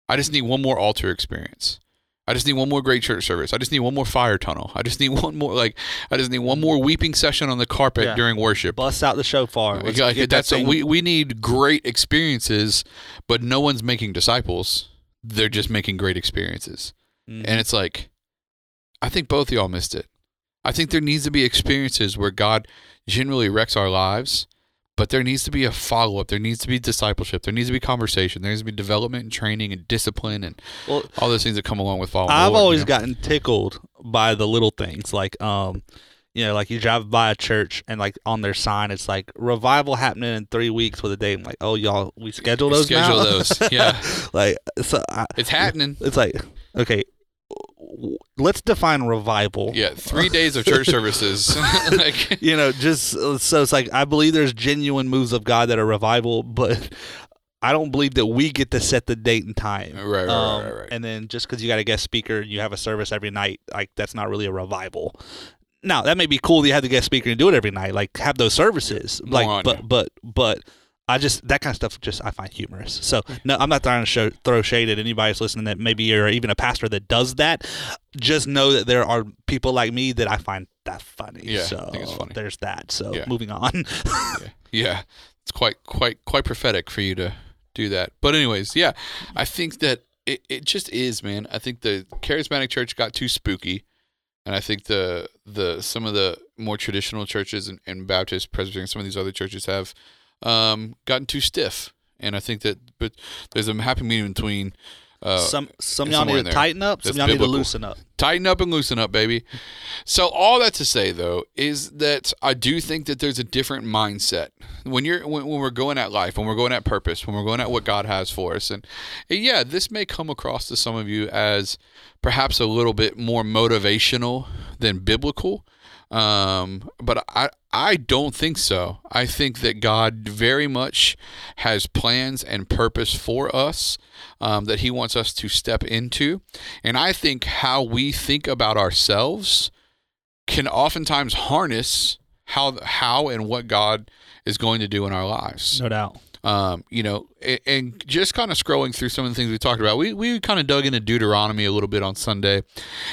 I just need one more altar experience. I just need one more great church service. I just need one more fire tunnel. I just need one more like I just need one more weeping session on the carpet Yeah. during worship. Bust out the shofar. Let's Like, get that that's we we need great experiences, but no one's making disciples. They're just making great experiences. Mhm. And it's like, I think both of y'all missed it. I think there needs to be experiences where God generally wrecks our lives, but there needs to be a follow up. There needs to be discipleship. There needs to be conversation. There needs to be development and training and discipline and Well, all those things that come along with following. I've Lord, you always know? gotten tickled by the little things, like um, you know, like you drive by a church and like on their sign it's like revival happening in three weeks with a date. I'm like, oh y'all, we schedule those Schedule now? those, yeah. like so, I, It's happening. it's like okay, let's define revival. Yeah, three days of church services. like, you know, just so it's like I believe there's genuine moves of God that are revival, but I don't believe that we get to set the date and time. Right, right, right, Um, right, right. And then just because you got a guest speaker and you have a service every night, like that's not really a revival. Now that may be cool. that You have the guest speaker and do it every night, like have those services. Like, on but you. but but. I just that kind of stuff just I find humorous. So no, I'm not trying to show, throw shade at anybody that's listening that maybe you're even a pastor that does that. Just know that there are people like me that I find that funny. Yeah, I so think it's funny. there's that. So Yeah. moving on. yeah, yeah, it's quite quite quite prophetic for you to do that. But anyways, yeah, I think that it, it just is, man. I think the charismatic church got too spooky, and I think the the some of the more traditional churches and, and Baptist, Presbyterian, some of these other churches have um, gotten too stiff. And I think that, but there's a happy medium between. Uh, some some y'all need to tighten up. Some y'all need to loosen up. tighten up and loosen up, baby. So all that to say though is that I do think that there's a different mindset when you're when, when we're going at life, when we're going at purpose, when we're going at what God has for us, and, and yeah, this may come across to some of you as perhaps a little bit more motivational than biblical. Um, but I I don't think so. I think that God very much has plans and purpose for us um, that He wants us to step into, and I think how we think about ourselves can oftentimes harness how how and what God is going to do in our lives. No doubt. Um, you know, and, just kind of scrolling through some of the things we talked about, we, we kind of dug into Deuteronomy a little bit on Sunday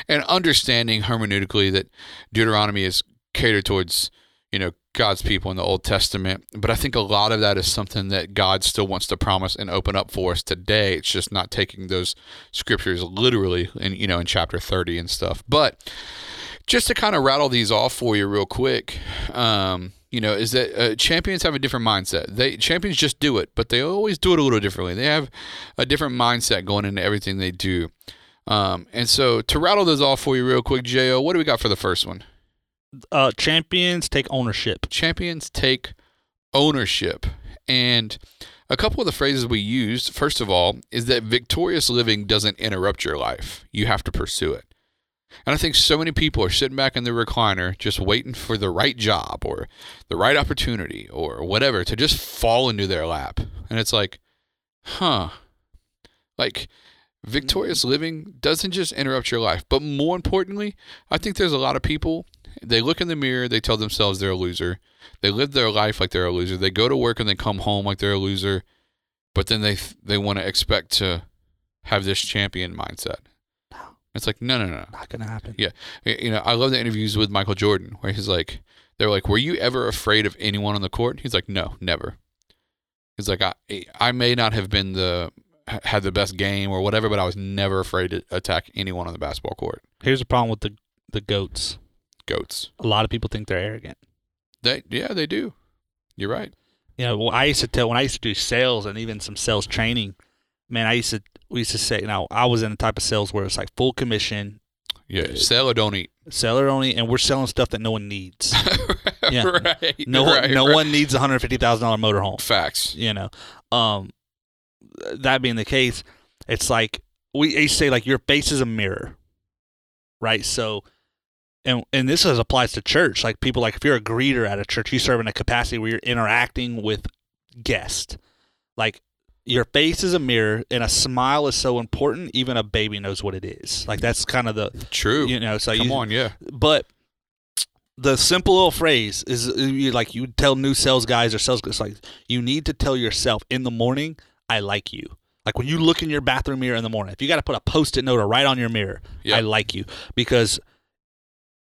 and understanding hermeneutically that Deuteronomy is catered towards, you know, God's people in the Old Testament. But I think a lot of that is something that God still wants to promise and open up for us today. It's just not taking those scriptures literally in, you know, in chapter 30 and stuff. But just to kind of rattle these off for you real quick, um, you know, is that uh, champions have a different mindset. They champions just do it, but they always do it a little differently. They have a different mindset going into everything they do. Um, and so to rattle those off for you real quick, Jo, what do we got for the first one? Uh, champions take ownership. Champions take ownership, and a couple of the phrases we used. First of all, is that victorious living doesn't interrupt your life. You have to pursue it. And I think so many people are sitting back in the recliner just waiting for the right job or the right opportunity or whatever to just fall into their lap. And it's like, huh. Like, victorious mm-hmm. living doesn't just interrupt your life. But more importantly, I think there's a lot of people, they look in the mirror, they tell themselves they're a loser. They live their life like they're a loser. They go to work and they come home like they're a loser. But then they they want to expect to have this champion mindset. It's like, no, no, no. Not gonna happen. Yeah. You know, I love the interviews with Michael Jordan where he's like, they're like, were you ever afraid of anyone on the court? He's like, no, never. He's like, I, I may not have been the, had the best game or whatever, but I was never afraid to attack anyone on the basketball court. Here's the problem with the the goats. Goats. A lot of people think they're arrogant. They, yeah, they do. You're right. You know, well, I used to tell when I used to do sales and even some sales training. Man, I used to we used to say, now I was in the type of sales where it's like full commission, Yeah. Sell or don't eat. seller only, and we're selling stuff that no one needs. Yeah. right. No right, one, no right. one needs a hundred fifty thousand dollar motorhome. Facts. you know um that being the case it's like we used to say like your face is a mirror right so and and this is, applies to church like people like if you're a greeter at a church you serve in a capacity where you're interacting with guests like your face is a mirror and a smile is so important even a baby knows what it is like that's kind of the True. you know so you Come you, on, yeah. but the simple little phrase is uh, like you tell new sales guys or sales guys like you need to tell yourself in the morning I like you. Like when you look in your bathroom mirror in the morning, if you got to put a post-it note or write on your mirror, Yep. I like you because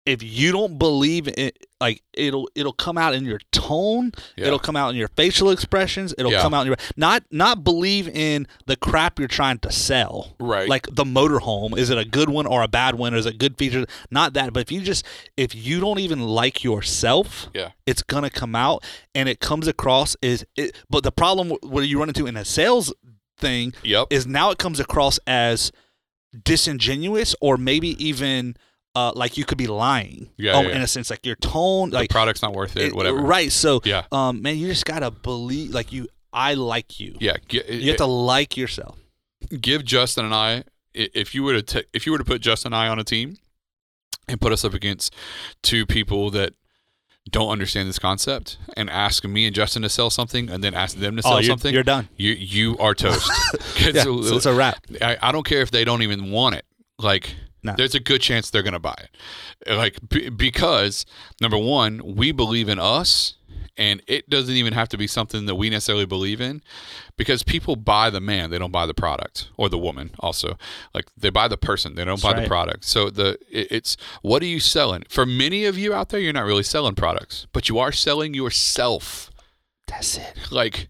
if you don't believe it, like it'll it'll come out in your tone, Yeah. it'll come out in your facial expressions, it'll Yeah. come out in your not not believe in the crap you're trying to sell. Right. Like the motorhome, is it a good one or a bad one? Or is it good feature? Not that, but if you just if you don't even like yourself, Yeah. it's gonna come out and it comes across is it. But the problem what you run into in a sales thing Yep. is now it comes across as disingenuous or maybe even uh, like you could be lying. Yeah, Oh, yeah. in a sense, like your tone, the like product's not worth it, it- whatever. Right. So, Yeah. um, man, you just gotta believe, like you. I like you. Yeah. Gi- You have to like yourself. give Justin and I if you were to ta- if you were to put Justin and I on a team and put us up against two people that don't understand this concept and ask me and Justin to sell something and then ask them to sell oh, you're, something, you're done. you you are toast. Yeah, so it's a wrap. I, I don't care if they don't even want it. Like, No. there's a good chance they're going to buy it. Like, b- because number one, we believe in us, and it doesn't even have to be something that we necessarily believe in, because people buy the man, they don't buy the product or the woman. Also, like they buy the person, they don't That's buy right. the product. So the it, it's what are you selling? For many of you out there, you're not really selling products, but you are selling yourself That's it. like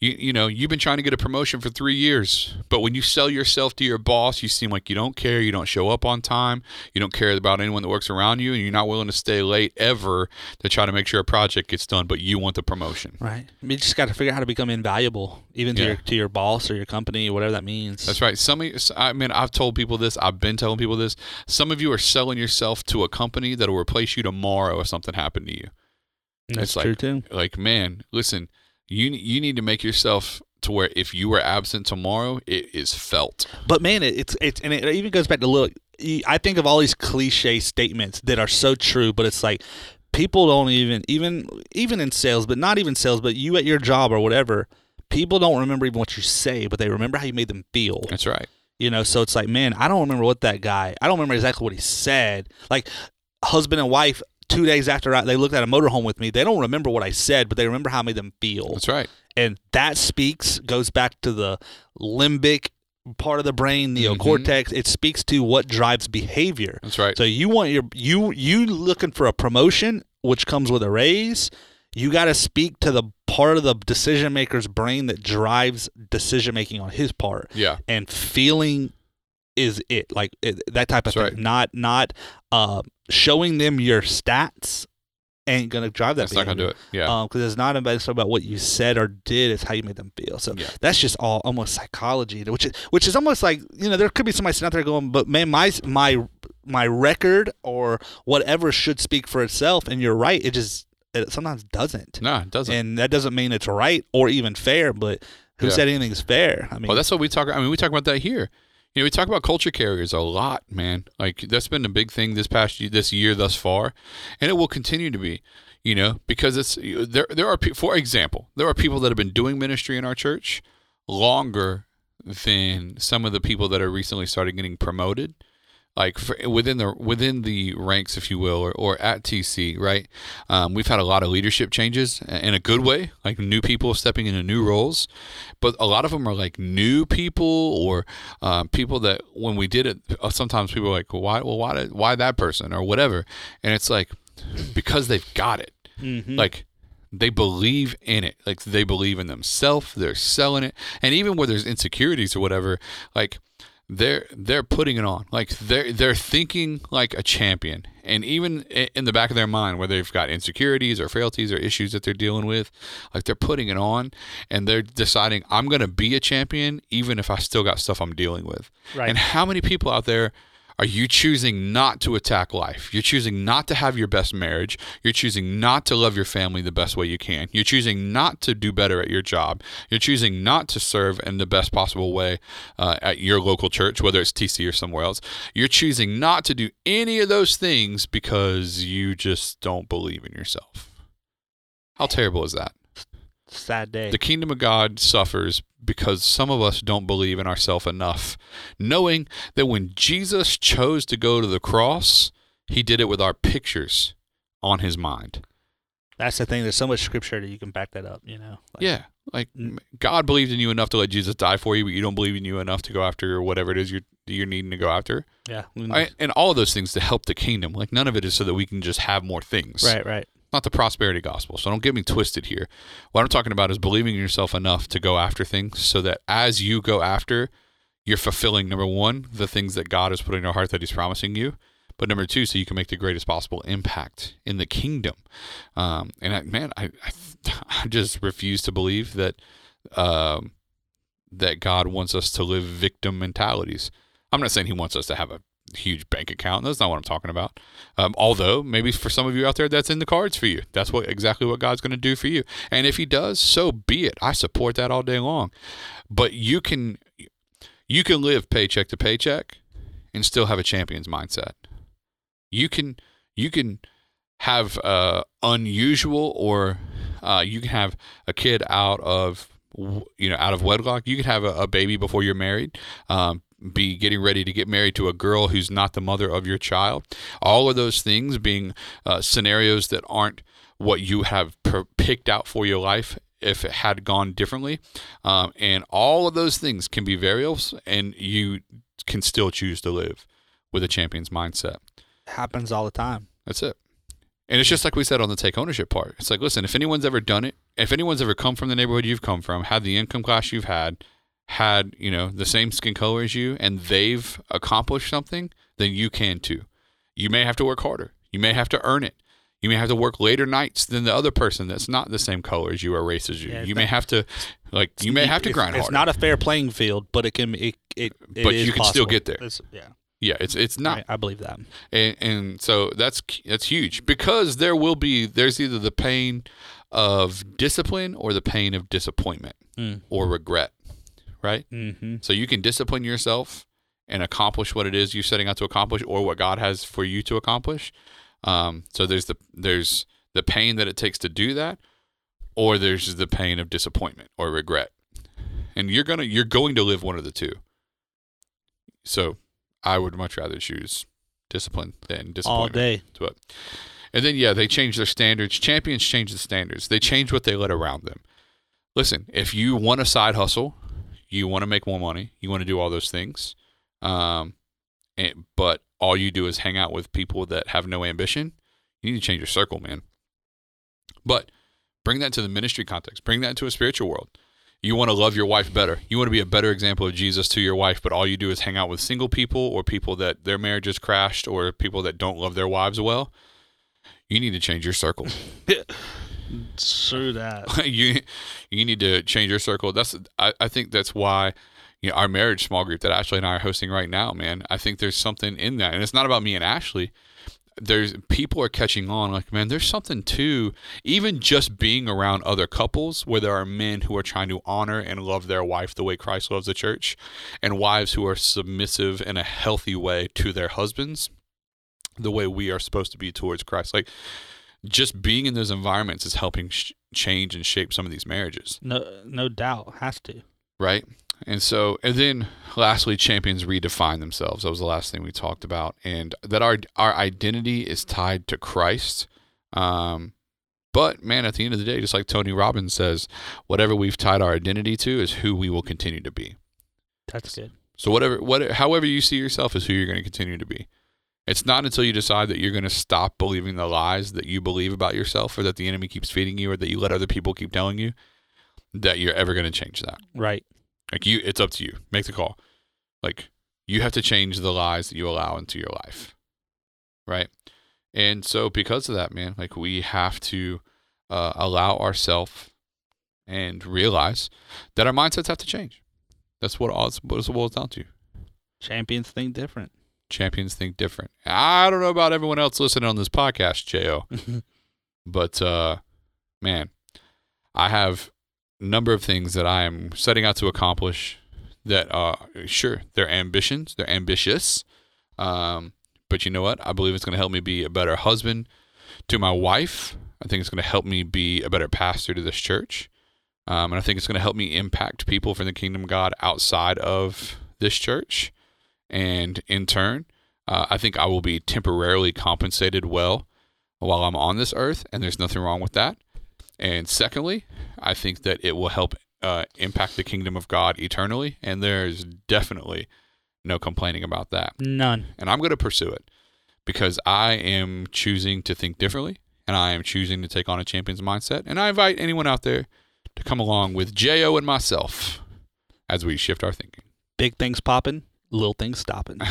you you know you've been trying to get a promotion for three years but when you sell yourself to your boss you seem like you don't care you don't show up on time you don't care about anyone that works around you and you're not willing to stay late ever to try to make sure a project gets done but you want the promotion Right. You just got to figure out how to become invaluable, even to Yeah. your to your boss or your company whatever that means. that's right some of you, i mean i've told people this i've been telling people this some of you are selling yourself to a company that'll replace you tomorrow if something happened to you That's it's like- true too. like man listen you you need to make yourself to where if you are absent tomorrow it is felt But man, it, it's it's and it even goes back to look. I think of all these cliche statements that are so true, but it's like people don't even even even in sales, but not even sales, but you at your job or whatever. People don't remember even what you say, but they remember how you made them feel. that's right You know, so it's like, man, I don't remember what that guy. I don't remember exactly what he said. Like husband and wife. Two days after I, they looked at a motorhome with me, they don't remember what I said, but they remember how I made them feel that's right and that speaks goes back to the limbic part of the brain Mm-hmm. it speaks to what drives behavior That's right. so you want your you you looking for a promotion which comes with a raise you got to speak to the part of the decision maker's brain that drives decision making on his part yeah. and feeling is it like it, that type of That's thing right. not not uh showing them your stats ain't gonna drive that That's not gonna do it. Yeah. because it's not about, it's about what you said or did; it's how you made them feel. So Yeah. that's just all almost psychology, which is which is almost like you know there could be somebody sitting out there going, "But man, my my my record or whatever should speak for itself." And you're right; it just it sometimes doesn't, no, it doesn't. and that doesn't mean it's right or even fair. But who Yeah. said anything's fair? I mean, well, that's what we talk. I mean, we talk about that here. You know, we talk about culture carriers a lot, man. Like that's been a big thing this past year, this year thus far, and it will continue to be. You know, because it's there. There are, for example, there are people that have been doing ministry in our church longer than some of the people that are recently started getting promoted. Like for, within the within the ranks, if you will, or, or at TC, right? Um, we've had a lot of leadership changes in a good way, like new people stepping into new roles, but a lot of them are like new people or um, people that when we did it, uh, sometimes people are like, well, why, well, why, did, why that person? or whatever, and it's like because they've got it, mhm. like they believe in it, like they believe in themselves, they're selling it, and even where there's insecurities or whatever, like they're they're putting it on. Like they're they're thinking like a champion. And even in the back of their mind where they've got insecurities or frailties or issues that they're dealing with like they're putting it on and they're deciding i'm going to be a champion even if i still got stuff i'm dealing with. Right. and how many people out there are you choosing not to attack life? You're choosing not to have your best marriage. You're choosing not to love your family the best way you can. You're choosing not to do better at your job. You're choosing not to serve in the best possible way uh, at your local church, whether it's TC or somewhere else. You're choosing not to do any of those things because you just don't believe in yourself. How terrible is that? Sad day. The kingdom of God suffers because some of us don't believe in ourselves enough, knowing that when Jesus chose to go to the cross, he did it with our pictures on his mind. That's the thing. There's so much scripture that you can back that up. You know. Like, Yeah. Like Mm. God believed in you enough to let Jesus die for you, but you don't believe in you enough to go after whatever it is you're you're needing to go after. Yeah. I, and all of those things to help the kingdom. Like none of it is so that we can just have more things. right. Right. Not the prosperity gospel. So don't get me twisted here. What I'm talking about is believing in yourself enough to go after things so that as you go after, you're fulfilling number one, the things that God has put in your heart that He's promising you. But number two, so you can make the greatest possible impact in the kingdom. Um, and I, man, I, I, I just refuse to believe that um, that God wants us to live victim mentalities. I'm not saying He wants us to have a huge bank account. That's not what I'm talking about. Um, although maybe for some of you out there, that's in the cards for you. That's what exactly what God's going to do for you. And if He does, so be it. I support that all day long. But you can you can live paycheck to paycheck and still have a champion's mindset. You can you can have uh, unusual or uh, you can have a kid out of you know out of wedlock. You can have a, a baby before you're married. Um, be getting ready to get married to a girl who's not the mother of your child. All of those things being uh, scenarios that aren't what you have per- picked out for your life if it had gone differently. Um, and all of those things can be variables, and you can still choose to live with a champion's mindset. Happens all the time. That's it. And it's just like we said on the take ownership part. It's like, listen, if anyone's ever done it, if anyone's ever come from the neighborhood you've come from, had the income class you've had, had, you know, the same skin color as you, and they've accomplished something, then you can too. You may have to work harder. You may have to earn it. You may have to work later nights than the other person that's not the same color as you or race as you. Yeah, you may have to, like, you may have to grind It's harder. not a fair playing field, but it can. It. It. it But is you can still get there. It's- yeah. yeah, it's it's not. I, I believe that. and, and so that's that's huge because there will be there's either the pain of discipline or the pain of disappointment Mm. or regret right Mm-hmm. so you can discipline yourself and accomplish what it is you're setting out to accomplish or what god has for you to accomplish um, so there's the there's the pain that it takes to do that or there's the pain of disappointment or regret and you're gonna you're going to live one of the two so i would much rather choose discipline than disappointment. All day. to it. And then yeah, they change their standards. Champions change the standards. They change what they let around them. Listen, if you want a side hustle, you want to make more money, you want to do all those things, um, and, but all you do is hang out with people that have no ambition, you need to change your circle, man. But bring that to the ministry context. Bring that to a spiritual world. You want to love your wife better. You want to be a better example of Jesus to your wife, but all you do is hang out with single people or people that their marriages crashed or people that don't love their wives well. You need to change your circle. True that. you you need to change your circle. That's I, I think that's why you know our marriage small group that Ashley and I are hosting right now, man. I think there's something in that. And it's not about me and Ashley. There's people are catching on like, man, there's something to even just being around other couples where there are men who are trying to honor and love their wife the way Christ loves the church and wives who are submissive in a healthy way to their husbands the way we are supposed to be towards Christ. Like just being in those environments is helping sh- change and shape some of these marriages, No. No doubt. Has to. right? And so, and then lastly, champions redefine themselves. That was the last thing we talked about, and that our our identity is tied to Christ. Um, but man, at the end of the day, just like Tony Robbins says, whatever we've tied our identity to is who we will continue to be. That's good. So whatever, what, however you see yourself is who you're going to continue to be. It's not until you decide that you're going to stop believing the lies that you believe about yourself, or that the enemy keeps feeding you, or that you let other people keep telling you, that you're ever going to change that. Right. Like you, it's up to you. Make the call. Like you have to change the lies that you allow into your life, right? And so, because of that, man, like we have to uh, allow ourselves and realize that our mindsets have to change. That's what all what it boils down to. Champions think different. Champions think different. I don't know about everyone else listening on this podcast, Jo, but uh, man, I have a number of things that I am setting out to accomplish. That uh, sure, they're ambitions, they're ambitious, um, but you know what? I believe it's going to help me be a better husband to my wife. I think it's going to help me be a better pastor to this church. Um, and I think it's going to help me impact people for the kingdom of God outside of this church. And in turn, uh, I think I will be temporarily compensated well while I'm on this earth. And there's nothing wrong with that. And secondly, I think that it will help uh, impact the kingdom of God eternally. And there's definitely no complaining about that. None. And I'm going to pursue it because I am choosing to think differently and I am choosing to take on a champion's mindset. And I invite anyone out there to come along with J.O. and myself as we shift our thinking. Big things popping, little things stopping.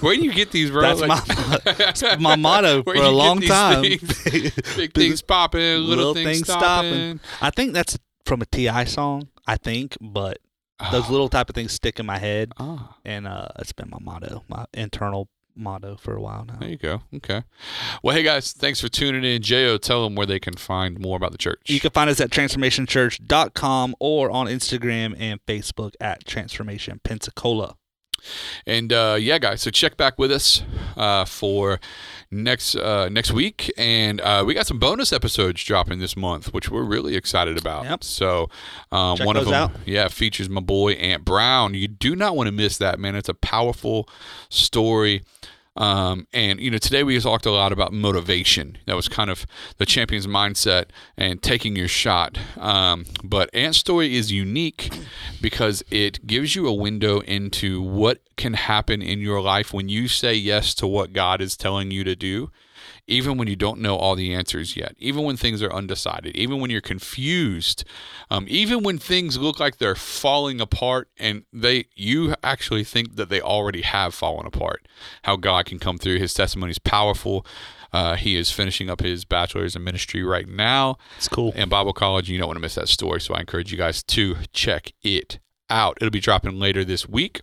Where do you get these, bro? That's Like- my that's my motto for a long time. things? Big things popping, little, Little things, things stopping. I think that's from a T.I. song. I think, but those little type of things stick in my head, Ah, and uh, it's been my motto, my internal motto for a while now. there you go. Okay. Well, hey guys, thanks for tuning in. Jo, tell them where they can find more about the church. You can find us at transformationchurch.com or on Instagram and Facebook at Transformation Pensacola. And uh, yeah, guys, so check back with us uh, for next uh, next week, and uh, we got some bonus episodes dropping this month, which we're really excited about. Yep. So um, one of them, out. yeah, features my boy Ant Brown. You do not want to miss that, man. It's a powerful story. Um, and you know, today we talked a lot about motivation. That was kind of the champion's mindset and taking your shot. Um, but Ant story is unique because it gives you a window into what can happen in your life when you say yes to what God is telling you to do, even when you don't know all the answers yet, even when things are undecided, even when you're confused, um, even when things look like they're falling apart and they you actually think that they already have fallen apart. How God can come through. His testimony is powerful. Uh, he is finishing up his bachelor's in ministry right now It's cool. and Bible College. You don't want to miss that story, so I encourage you guys to check it out. It'll be dropping later this week,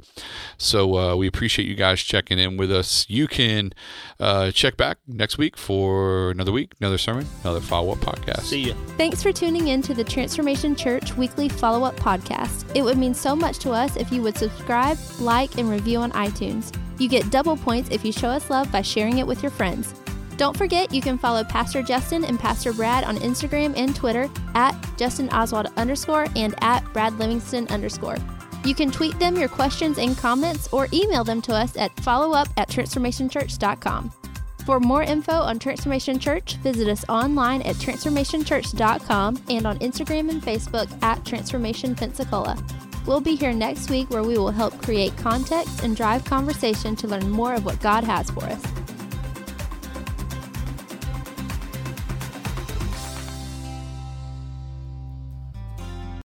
so uh, we appreciate you guys checking in with us. You can uh, check back next week for another week, another sermon, another follow up podcast. See ya. Thanks for tuning in to the Transformation Church weekly follow up podcast. It would mean so much to us if you would subscribe, like, and review on iTunes. You get double points if you show us love by sharing it with your friends. Don't forget, you can follow Pastor Justin and Pastor Brad on Instagram and Twitter at Justin Oswald underscore and at Brad Livingston underscore. You can tweet them your questions and comments or email them to us at followup at transformationchurch.com. For more info on Transformation Church, visit us online at transformationchurch.com and on Instagram and Facebook at Transformation Pensacola. We'll be here next week where we will help create context and drive conversation to learn more of what God has for us.